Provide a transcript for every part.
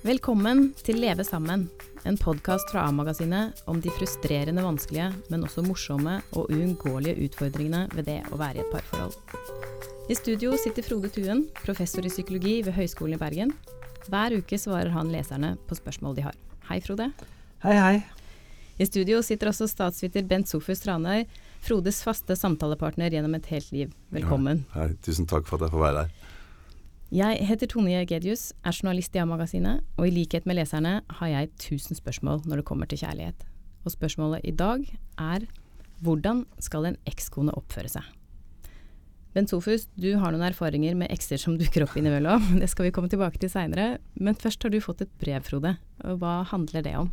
Velkommen til Leve sammen, en podkast fra A-magasinet om de frustrerende vanskelige, men også morsomme og uunngåelige utfordringene ved det å være i et parforhold. I studio sitter Frode Tuen, professor i psykologi ved Høgskolen i Bergen. Hver uke svarer han leserne på spørsmål de har. Hei, Frode. Hei, hei. I studio sitter også statsviter Bent Sofus Tranøy, Frodes faste samtalepartner gjennom et helt liv. Velkommen. Ja, hei, tusen takk for at jeg får være her. Jeg heter Tone Jegedius, er journalist i A-magasinet, og i likhet med leserne har jeg tusen spørsmål når det kommer til kjærlighet. Og spørsmålet i dag er hvordan skal en ekskone oppføre seg? Bent Sofus, du har noen erfaringer med ekser som dukker opp innimellom. Det skal vi komme tilbake til seinere. Men først har du fått et brev, Frode. Hva handler det om?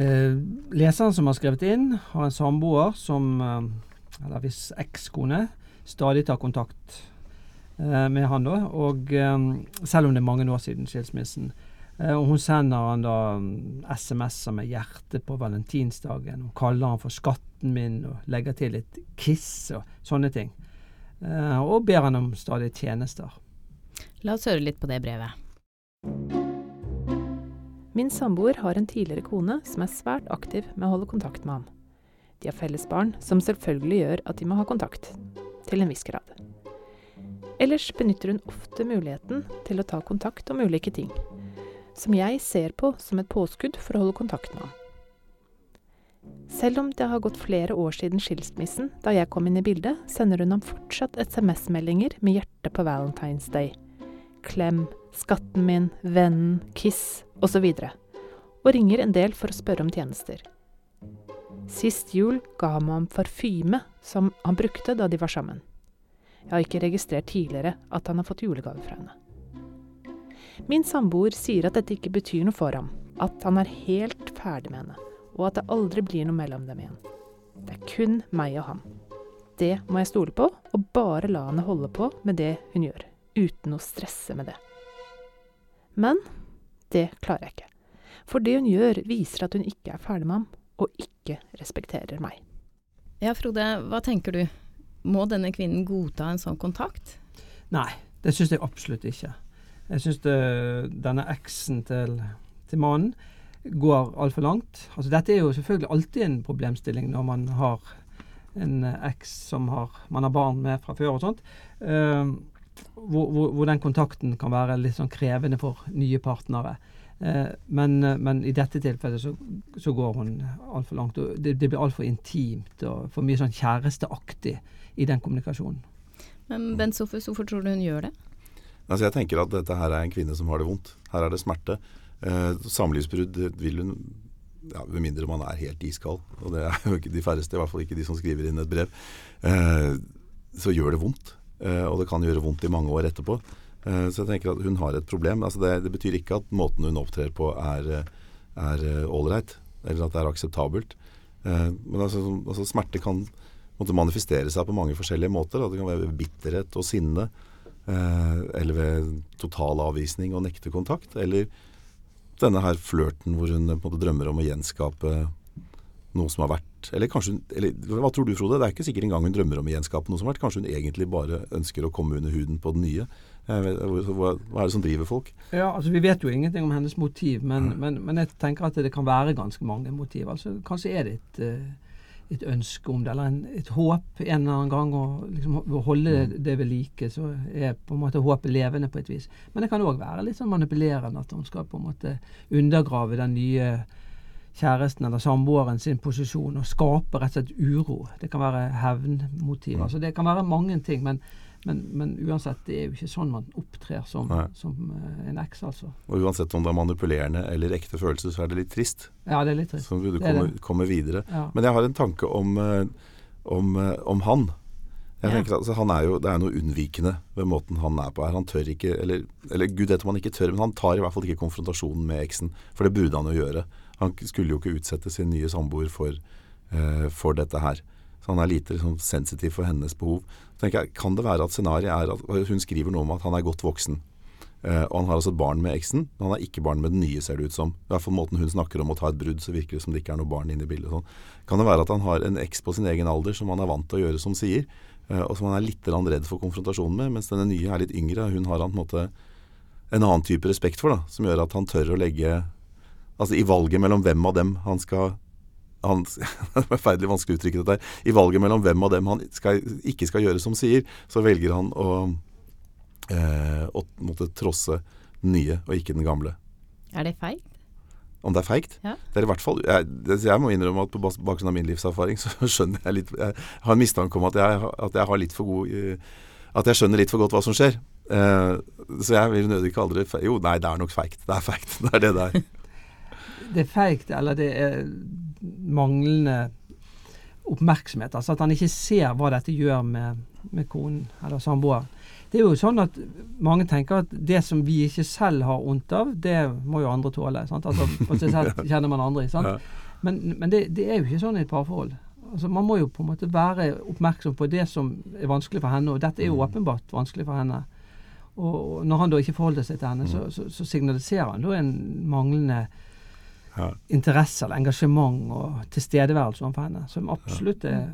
Eh, leseren som har skrevet inn, har en samboer som, eh, eller hvis ekskone, stadig tar kontakt med han da. Og um, selv om det er mange år siden skilsmissen. Uh, og hun sender han da um, SMS-er med hjerte på valentinsdagen. Hun kaller han for 'skatten min' og legger til litt 'kiss' og sånne ting. Og ber han om stadig tjenester. La oss høre litt på det brevet. Min samboer har en tidligere kone som er svært aktiv med å holde kontakt med ham. De har felles barn, som selvfølgelig gjør at de må ha kontakt. Til en viss grad. Ellers benytter hun ofte muligheten til å ta kontakt om ulike ting, som jeg ser på som et påskudd for å holde kontakt med ham. Selv om det har gått flere år siden skilsmissen da jeg kom inn i bildet, sender hun ham fortsatt SMS-meldinger med hjerte på Valentine's Day. Klem, skatten min, vennen, kiss osv. Og, og ringer en del for å spørre om tjenester. Sist jul ga han ham parfyme som han brukte da de var sammen. Jeg har ikke registrert tidligere at han har fått julegave fra henne. Min samboer sier at dette ikke betyr noe for ham, at han er helt ferdig med henne, og at det aldri blir noe mellom dem igjen. Det er kun meg og ham. Det må jeg stole på, og bare la henne holde på med det hun gjør, uten å stresse med det. Men det klarer jeg ikke. For det hun gjør, viser at hun ikke er ferdig med ham, og ikke respekterer meg. Ja, Frode, hva tenker du? Må denne kvinnen godta en sånn kontakt? Nei, det syns jeg absolutt ikke. Jeg syns denne eksen til, til mannen går altfor langt. Altså, dette er jo selvfølgelig alltid en problemstilling når man har en eks som har, man har barn med fra før og sånt. Uh, hvor, hvor, hvor, den kontakten kan være litt sånn krevende for nye partnere. Uh, men, men, i dette tilfellet så, så går hun altfor langt. og Det, det blir altfor intimt og for mye sånn kjæresteaktig i den kommunikasjonen. Men Bent Sofus, hvorfor tror du hun gjør det? Altså jeg tenker at dette her er en kvinne som har det vondt. Her er det smerte. Eh, samlivsbrudd vil hun ja, Med mindre man er helt iskald, og det er jo ikke de færreste, i hvert fall ikke de som skriver inn et brev, eh, så gjør det vondt. Eh, og det kan gjøre vondt i mange år etterpå. Eh, så jeg tenker at hun har et problem. Altså det, det, betyr ikke at måten hun opptrer på er ålreit, eller at det er akseptabelt. Eh, men altså, altså smerte kan manifestere seg på mange forskjellige måter. Det kan være ved bitterhet og sinne, eh, eller ved total avvisning og nekte kontakt. Eller denne her flørten hvor hun drømmer om å gjenskape noe som har vært Eller kanskje eller, Hva tror du, Frode? Det er ikke sikkert engang hun drømmer om å gjenskape noe som har vært. Kanskje hun egentlig bare ønsker å komme under huden på den nye. Vet, hva, hva, er det som driver folk? Ja, altså Vi vet jo ingenting om hennes motiv, men, mm. men, men jeg tenker at det kan være ganske mange motiv. Altså Kanskje er det et uh, et ønske om det, eller en, et håp en eller annen gang. Å liksom, holde det, mm. det ved like, så er på en måte håpet levende på et vis. Men det kan òg være litt sånn manipulerende, at hun skal på en måte undergrave den nye kjæresten eller samboeren sin posisjon og skape rett og slett uro. Det kan være hevnmotiver. Mm. Altså, det kan være mange ting. men men, men, uansett, det er jo ikke sånn man opptrer som, som uh, en eks, altså. Og uansett om det er manipulerende eller ekte følelser, så er det litt trist. Ja, det er litt trist. Så du kommer, kommer videre. Ja. Men jeg har en tanke om, uh, om, uh, om han. Jeg tenker altså, han er jo, Det er noe unnvikende ved måten han er på her. Han tør ikke, eller, eller gud vet om han ikke tør, men han tar i hvert fall ikke konfrontasjonen med eksen. For det burde han jo gjøre. Han skulle jo ikke utsette sin nye samboer for, for dette her. Han er lite liksom, sensitiv for hennes behov. Så jeg, Kan det være at scenarioet er at hun skriver noe om at han er godt voksen. Uh, og han har altså et barn med eksen, men han har ikke barn med den nye, ser det ut som. I hvert fall måten hun snakker om å ta et brudd, så virker det som det ikke er noe barn inne i bildet. Sånn. Kan det være at han har en eks på sin egen alder som han er vant til å gjøre som sier, uh, og som han er litt redd for konfrontasjonen med, mens denne nye er litt yngre. Hun har han på en måte en annen type respekt for, da, som gjør at han tør å legge Altså i valget mellom hvem av dem han skal han, Det er forferdelig vanskelig å uttrykke dette her. I valget mellom hvem av dem han skal, ikke skal gjøre som sier, så velger han å, eh, å måtte trosse den nye og ikke den gamle. Er det feigt? Om det er feigt? Ja. Det er i hvert fall jeg, jeg må innrømme at på bakgrunn av min livserfaring, så skjønner jeg litt Jeg har en mistanke om at jeg, at jeg har litt for god eh, At jeg skjønner litt for godt hva som skjer. Eh, så jeg vil nødig kalle det feigt. Jo, nei, det er nok feigt. Det er feigt. Det er det det er. det er feigt, eller det er manglende oppmerksomhet. Altså at han ikke ser hva dette gjør med, med konen eller samboeren. Det er jo sånn at mange tenker at det som vi ikke selv har vondt av, det må jo andre tåle. Sant? Altså, på seg selv kjenner man andre. Sant? Men, men det, det er jo ikke sånn i et parforhold. Altså, man må jo på en måte være oppmerksom på det som er vanskelig for henne, og dette er jo Mm. åpenbart vanskelig for henne. Og når han da ikke forholder seg til henne, så, Mm. så, så signaliserer han da en manglende Ja. interesse eller engasjement og tilstedeværelse overfor henne, som absolutt er,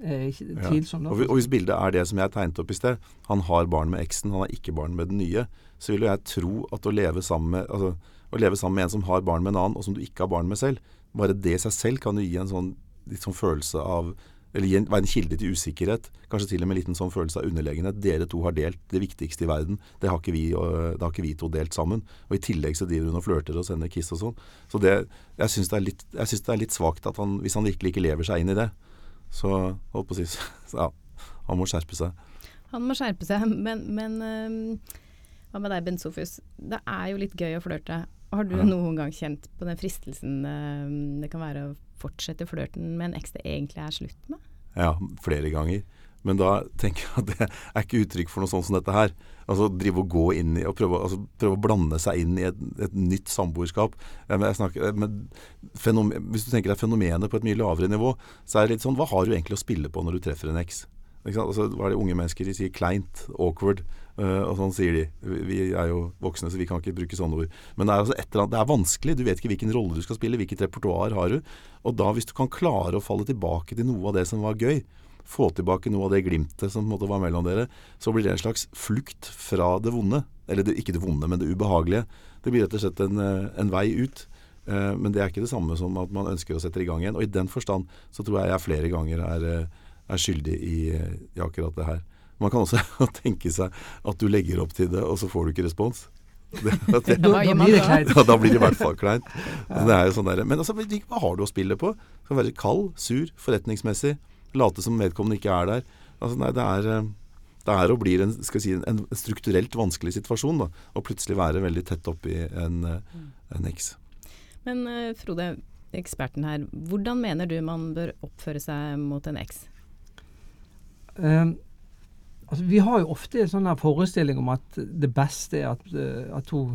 er ikke tvilsom. Og, og hvis bildet er det som jeg tegnet opp i sted, han har barn med eksen, han har ikke barn med den nye, så vil jo jeg tro at å leve sammen med altså, å leve sammen med en som har barn med en annen, og som du ikke har barn med selv, bare det i seg selv kan jo gi en sånn, litt sånn følelse av eller være en kilde til usikkerhet. Kanskje til og med en liten sånn følelse av underlegenhet. Dere to har delt det viktigste i verden. Det har ikke vi, det har ikke vi to delt sammen. Og i tillegg så driver hun og flørter og sender kiss og sånn. Så det, jeg syns det, er litt- jeg synes det er litt svakt at han, hvis han virkelig ikke lever seg inn i det, så holdt på å si ja, han må skjerpe seg. Han må skjerpe seg, men, men øh, hva med deg, Bent Sofus? Det er jo litt gøy å flørte. Har du noen gang kjent på den fristelsen øh, det kan være å fortsette flørten med en eks det egentlig er slutt med? Ja, flere ganger. Men da tenker jeg at det er ikke uttrykk for noe sånt som dette her. Altså drive og gå inn i og prøve, altså, prøve å blande seg inn i et, et nytt samboerskap. Fenomen, hvis du tenker deg fenomenet på et mye lavere nivå, så er det litt sånn Hva har du egentlig å spille på når du treffer en eks? Altså, hva er det unge mennesker de sier? Kleint, awkward. Uh, og sånn sier de. Vi, vi er jo voksne, så vi kan ikke bruke sånne ord. Men det er, altså annet, det er vanskelig. Du vet ikke hvilken rolle du skal spille, hvilket repertoar har du. Og da, hvis du kan klare å falle tilbake til noe av det som var gøy, få tilbake noe av det glimtet som måte var mellom dere, så blir det en slags flukt fra det vonde. Eller det, ikke det vonde, men det ubehagelige. Det blir rett og slett en, øh, en vei ut. Uh, Men det er ikke det samme som at man ønsker å sette i gang igjen. Og i den forstand så tror jeg jeg flere ganger er, eh, er skyldig i, eh, i akkurat det her. Man kan også tenke seg at du legger opp til det, og så får du ikke respons. Det, det, Da, da blir det kleint. ja, da blir det i hvert fall kleint. Så Det er jo sånn der, men altså, hva har du å spille på? Skal være kald, sur, forretningsmessig. Late som vedkommende ikke er der. Altså, nei, det er, eh, det er og blir en, skal si, en strukturelt vanskelig situasjon. da, Å plutselig være veldig tett oppi en, eh, en eks. Men Frode, eksperten her, hvordan mener du man bør oppføre seg mot en eks? Eh, altså, vi har jo ofte en sånn forestilling om at det beste er at, eh, at to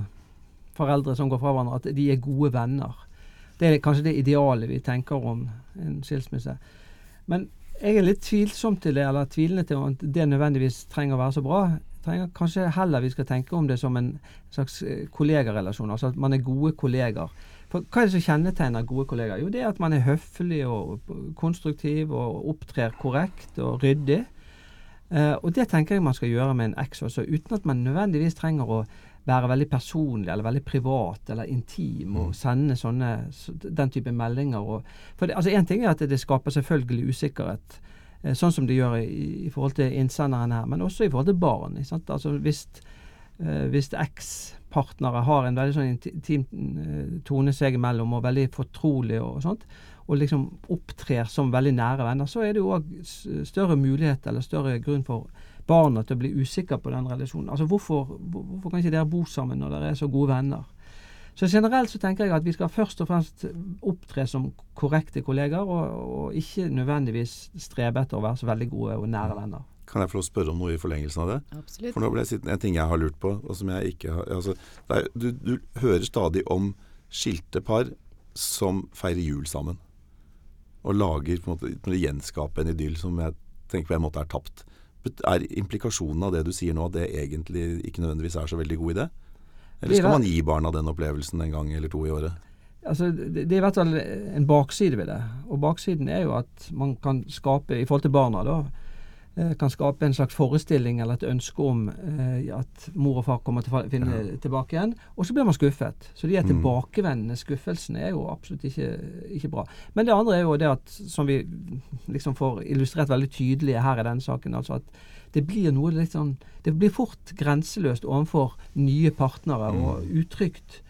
foreldre som går fra hverandre, at de er gode venner. Det er kanskje det idealet vi tenker om en skilsmisse. Men jeg er litt tvilsom til det, eller tvilende til at det nødvendigvis trenger å være så bra. Trenger kanskje heller vi skal tenke om det som en slags eh, kollegarelasjon, altså at man er gode kolleger. For hva er det som kjennetegner gode kollegaer? Jo, det er at man er høflig og konstruktiv og opptrer korrekt og ryddig. Eh, og det tenker jeg man skal gjøre med en eks også, uten at man nødvendigvis trenger å være veldig personlig eller veldig privat eller intim og sende sånne, den type meldinger. Og, for det, altså Én ting er at det skaper selvfølgelig usikkerhet, eh, sånn som det gjør i, i forhold til innsenderen her, men også i forhold til barn. Altså hvis eh, hvis ekspartnere har en veldig sånn intim tone seg imellom og veldig fortrolig og sånt, og liksom opptrer som veldig nære venner, så er det jo òg større mulighet eller større grunn for barna til å bli usikre på den relasjonen. Altså hvorfor, hvorfor kan ikke dere bo sammen når dere er så gode venner? Så generelt så tenker jeg at vi skal først og fremst opptre som korrekte kolleger, og, og ikke nødvendigvis strebe etter å være så veldig gode og nære venner. Kan jeg få spørre om noe i forlengelsen av det? Absolutt. For nå ble jeg sittende En ting jeg har lurt på, og som jeg ikke har altså, er, du, du hører stadig om skilte par som feirer jul sammen. Og lager på en måte Når de gjenskaper en idyll som jeg tenker på en måte er tapt. Er implikasjonen av det du sier nå, at det egentlig ikke nødvendigvis er så veldig god idé? Eller skal man gi barna den opplevelsen en gang eller to i året? Altså, det, er i hvert fall en bakside ved det. Og baksiden er jo at man kan skape, i forhold til barna, da, kan skape en slags forestilling eller et ønske om eh, at mor og far kommer til å finne Ja. tilbake igjen, og så blir man skuffet. Så de er Mm. tilbakevendende skuffelsene er jo absolutt ikke, ikke bra. Men det andre er jo det at, som vi liksom får illustrert veldig tydelig her i denne saken, altså at det blir noe litt sånn Det blir fort grenseløst overfor nye partnere og utrygt.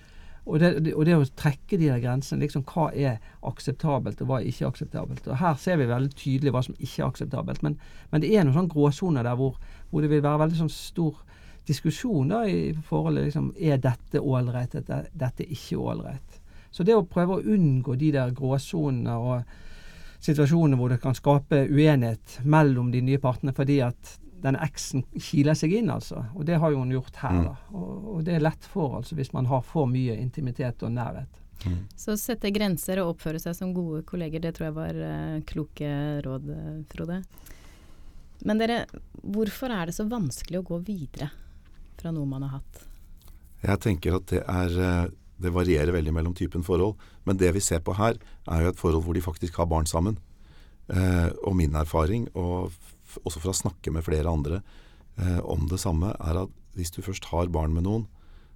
Og det, og det å trekke de der grensene, liksom hva er akseptabelt og hva er ikke akseptabelt. Og Her ser vi veldig tydelig hva som ikke er akseptabelt. Men, men det er noen sånn gråsoner der hvor, hvor det vil være veldig sånn stor diskusjon da i forholdet liksom, Er dette ålreit, dette, dette er ikke ålreit. Så det å prøve å unngå de der gråsonene og situasjonene hvor det kan skape uenighet mellom de nye partene fordi at den eksen kiler seg inn, altså. Og det har jo hun gjort her, Mm. da. Og, og det er lett for, altså, hvis man har for mye intimitet og nærhet. Så sette grenser og oppføre seg som gode kolleger, det tror jeg var eh, kloke råd, eh, Frode. Men dere, hvorfor er det så vanskelig å gå videre fra noe man har hatt? Jeg tenker at det er eh, Det varierer veldig mellom typen forhold. Men det vi ser på her, er jo et forhold hvor de faktisk har barn sammen. Eh, og min erfaring, og også fra å snakke med flere andre eh, om det samme, er at hvis du først har barn med noen,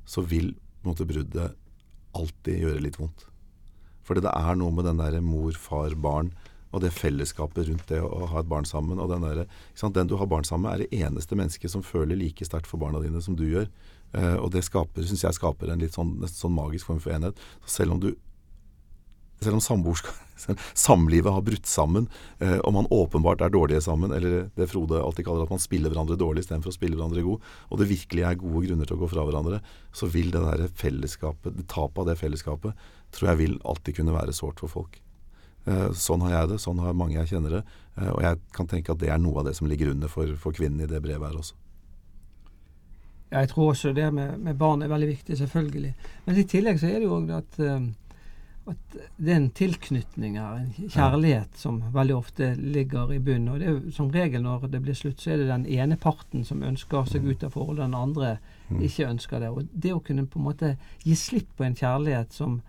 så vil måte bruddet alltid gjøre litt vondt. Fordi det er noe med den derre mor, far, barn og det fellesskapet rundt det å ha et barn sammen. og Den, der, den du har barn sammen med, er det eneste mennesket som føler like sterkt for barna dine som du gjør. Eh, og det skaper, synes jeg skaper en litt sånn, sånn magisk form for enhet. Så selv om du selv om samlivet har brutt sammen, eh, og man åpenbart er dårlige sammen, eller det Frode alltid kaller at man spiller hverandre dårlig istedenfor å spille hverandre god, og det virkelig er gode grunner til å gå fra hverandre, så vil det der fellesskapet, det tapet av det fellesskapet, tror jeg vil alltid kunne være sårt for folk. Eh, sånn har jeg det, sånn har mange jeg kjenner det, eh, og jeg kan tenke at det er noe av det som ligger under for, for kvinnen i det brevet her også. Jeg tror også det med, med barn er veldig viktig, selvfølgelig. Men i tillegg så er det jo òg at, at det er en tilknytning her, en kjærlighet, som veldig ofte ligger i bunnen. Og det er jo som regel når det blir slutt, så er det den ene parten som ønsker seg ut av forholdet, den andre ikke ønsker det. Og det å kunne på en måte gi slipp på en kjærlighet som,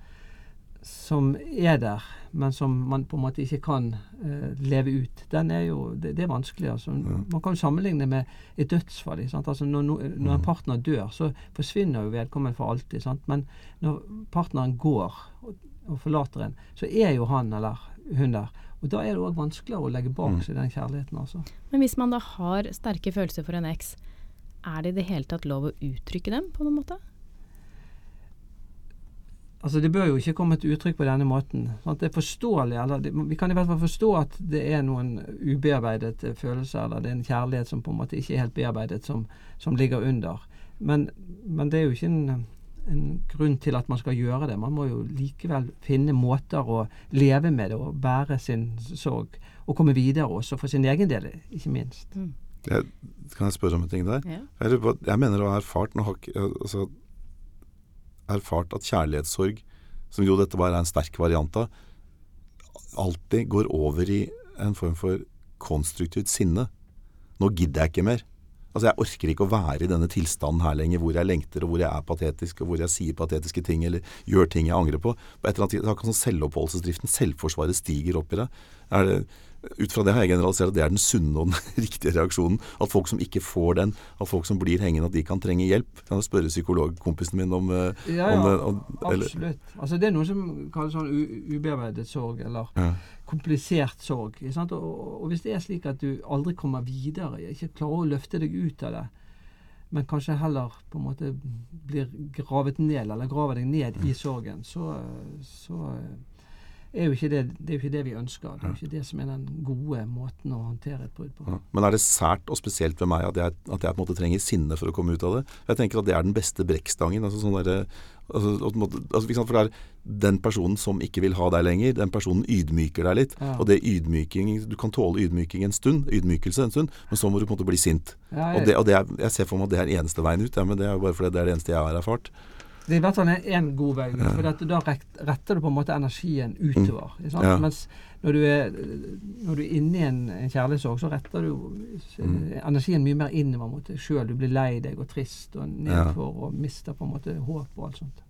som er der, men som man på en måte ikke kan uh, leve ut, den er jo, det, det er vanskelig. altså. Man kan jo sammenligne med et dødsfall. Altså når, når en partner dør, så forsvinner jo vedkommende for alltid. Sant? Men når partneren går og, forlater en, så er jo han eller hun der. Og da er det òg vanskeligere å legge bak seg den kjærligheten. altså. Men hvis man da har sterke følelser for en eks, er det i det hele tatt lov å uttrykke dem på noen måte? Altså Det bør jo ikke komme til uttrykk på denne måten. Sant? Det er forståelig, eller det, Vi kan i hvert fall forstå at det er noen ubearbeidet følelser, eller det er en kjærlighet som på en måte ikke er helt bearbeidet, som, som ligger under. Men, men det er jo ikke en, en grunn til at man skal gjøre det. Man må jo likevel finne måter å leve med det og bære sin sorg. Og komme videre også, for sin egen del, ikke minst. Jeg, kan jeg spørre om en ting der? Ja. Jeg, jeg mener å ha erfart altså, erfart at kjærlighetssorg, som jo dette bare er en sterk variant av, alltid går over i en form for konstruktivt sinne. Nå gidder jeg ikke mer. Altså Jeg orker ikke å være i denne tilstanden her lenger, hvor jeg lengter, og hvor jeg er patetisk, og hvor jeg sier patetiske ting, eller gjør ting jeg angrer på. På et eller annet tid, det er akkurat sånn Selvoppholdelsesdriften, selvforsvaret, stiger opp i deg. Er det, ut fra det har jeg generalisert at det er den sunne og den riktige reaksjonen. At folk som ikke får den, at folk som blir hengende, at de kan trenge hjelp. Kan jeg spørre psykologkompisen min om, Ja, Ja, om, det- om absolutt. Altså Det er noe som kalles sånn ubearbeidet sorg, eller Ja. komplisert sorg. Sant? Og, og, og hvis det er slik at du aldri kommer videre, ikke klarer å løfte deg ut av det, men kanskje heller på en måte blir gravet ned, eller graver deg ned i sorgen, så, så er jo ikke det, det er jo ikke det vi ønsker. Det er jo ikke det som er den gode måten å håndtere et brudd på. Ja. Men er det sært og spesielt ved meg at jeg, at jeg på en måte trenger sinne for å komme ut av det? Jeg tenker at det er den beste brekkstangen. Altså sånn altså, altså, for det er den personen som ikke vil ha deg lenger, den personen ydmyker deg litt. Ja. Og det ydmyking Du kan tåle ydmyking en stund, ydmykelse en stund, men så må du på en måte bli sint. Ja, Og, det, og det er, jeg ser for meg at det er den eneste veien ut, men det er bare fordi det er det eneste jeg har erfart. Det er i hvert fall én god vei ut. For da retter du på en måte energien utover. sant? Ja. Mens når du er, når du er inne i en, en kjærlighetssorg, så retter du eh, energien mye mer innover mot deg sjøl. Du blir lei deg og trist og nedfor og mister på en måte håp og alt sånt.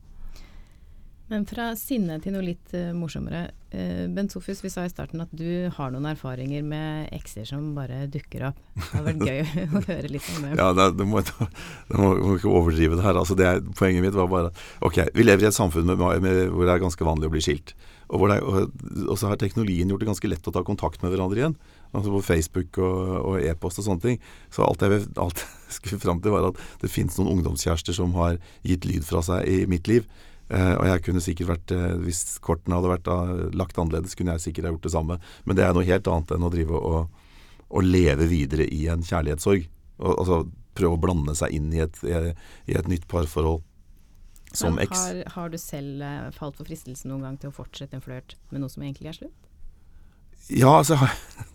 Men fra sinne til noe litt uh, morsommere. Uh, Bent Sofus, vi sa i starten at du har noen erfaringer med ekser som bare dukker opp. Det hadde vært gøy å høre litt om det. Ja, det, det, må, det må, ikke overdrive det her. Altså, det er, poenget mitt var bare Ok, vi lever i et samfunn med, med, hvor det er ganske vanlig å bli skilt. Og, det, og, og, så har teknologien gjort det ganske lett å ta kontakt med hverandre igjen. Altså på Facebook og e-post og, og sånne ting. Så alt jeg, alt jeg skulle fram til, var at det finnes noen ungdomskjærester som har gitt lyd fra seg i mitt liv. Uh, og jeg kunne sikkert vært, uh, Hvis kortene hadde vært uh, lagt annerledes, kunne jeg sikkert ha gjort det samme. Men det er noe helt annet enn å drive og, og leve videre i en kjærlighetssorg. Og, altså prøve å blande seg inn i et, i et nytt parforhold som eks. Har, har, du selv falt for fristelsen noen gang til å fortsette en flørt med noe som egentlig er slutt? Ja, altså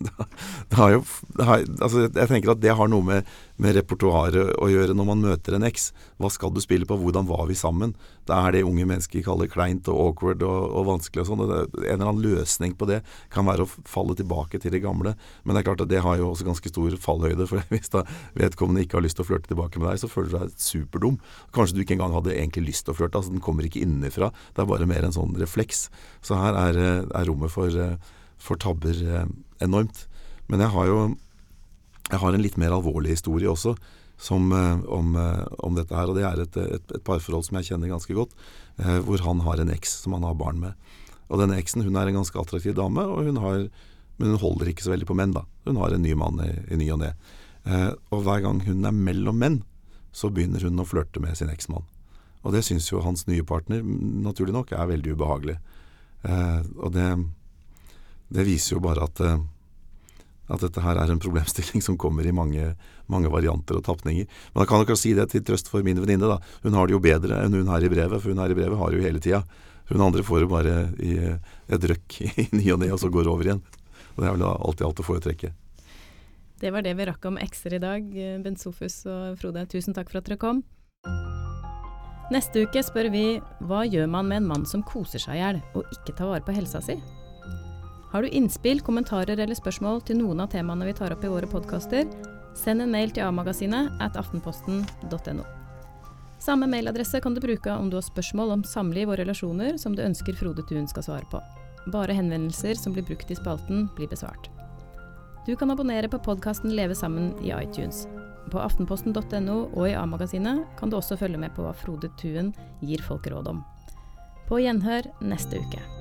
det, har jo det har, altså, Jeg tenker at det har noe med, med repertoaret å gjøre når man møter en eks. Hva skal du spille på? Hvordan var vi sammen? Det er det unge mennesker kaller kleint og awkward og, og vanskelig og sånn. En eller annen løsning på det kan være å falle tilbake til det gamle. Men det er klart at det har jo også ganske stor fallhøyde. For hvis da vedkommende ikke har lyst til å flørte tilbake med deg, så føler du deg superdum. Kanskje du ikke engang hadde egentlig lyst til å flørte. Altså, den kommer ikke innenfra. Det er bare mer en sånn refleks. Så her er, er rommet for for tabber eh, enormt. Men jeg har jo jeg har en litt mer alvorlig historie også som, eh, om, eh, om, dette her. Og det er et, et, et, parforhold som jeg kjenner ganske godt, hvor han har en eks som han har barn med. Og denne eksen hun er en ganske attraktiv dame, hun har, men hun holder ikke så veldig på menn. da. Hun har en ny mann i, i ny og ne. Og hver gang hun er mellom menn, så begynner hun å flørte med sin eksmann. Og det syns jo hans nye partner, naturlig nok, er veldig ubehagelig. Eh, og det det viser jo bare at, eh, at dette her er en problemstilling som kommer i mange, mange varianter og tapninger. Men da kan dere si det til trøst for min venninne. da. Hun har det jo bedre enn hun her i brevet, for hun her i brevet har det jo hele tida. Hun andre får det bare i et røkk i ny og ne, og så går det over igjen. Og det er vel alltid alt å foretrekke. Det var det vi rakk om ekser i dag. Bent Sofus og Frode, tusen takk for at dere kom. Neste uke spør vi hva gjør man med en mann som koser seg i hjel og ikke tar vare på helsa si? Har du innspill, kommentarer eller spørsmål til noen av temaene vi tar opp i våre podkaster, send en mail til a-magasinet at aftenposten.no. Samme mailadresse kan du bruke om du har spørsmål om samliv og relasjoner som du ønsker Frode Thun skal svare på. Bare henvendelser som blir brukt i spalten, blir besvart. Du kan abonnere på podkasten Leve sammen i iTunes. På aftenposten.no og i A-magasinet kan du også følge med på hva Frode Thuen gir folk råd om. På gjenhør neste uke.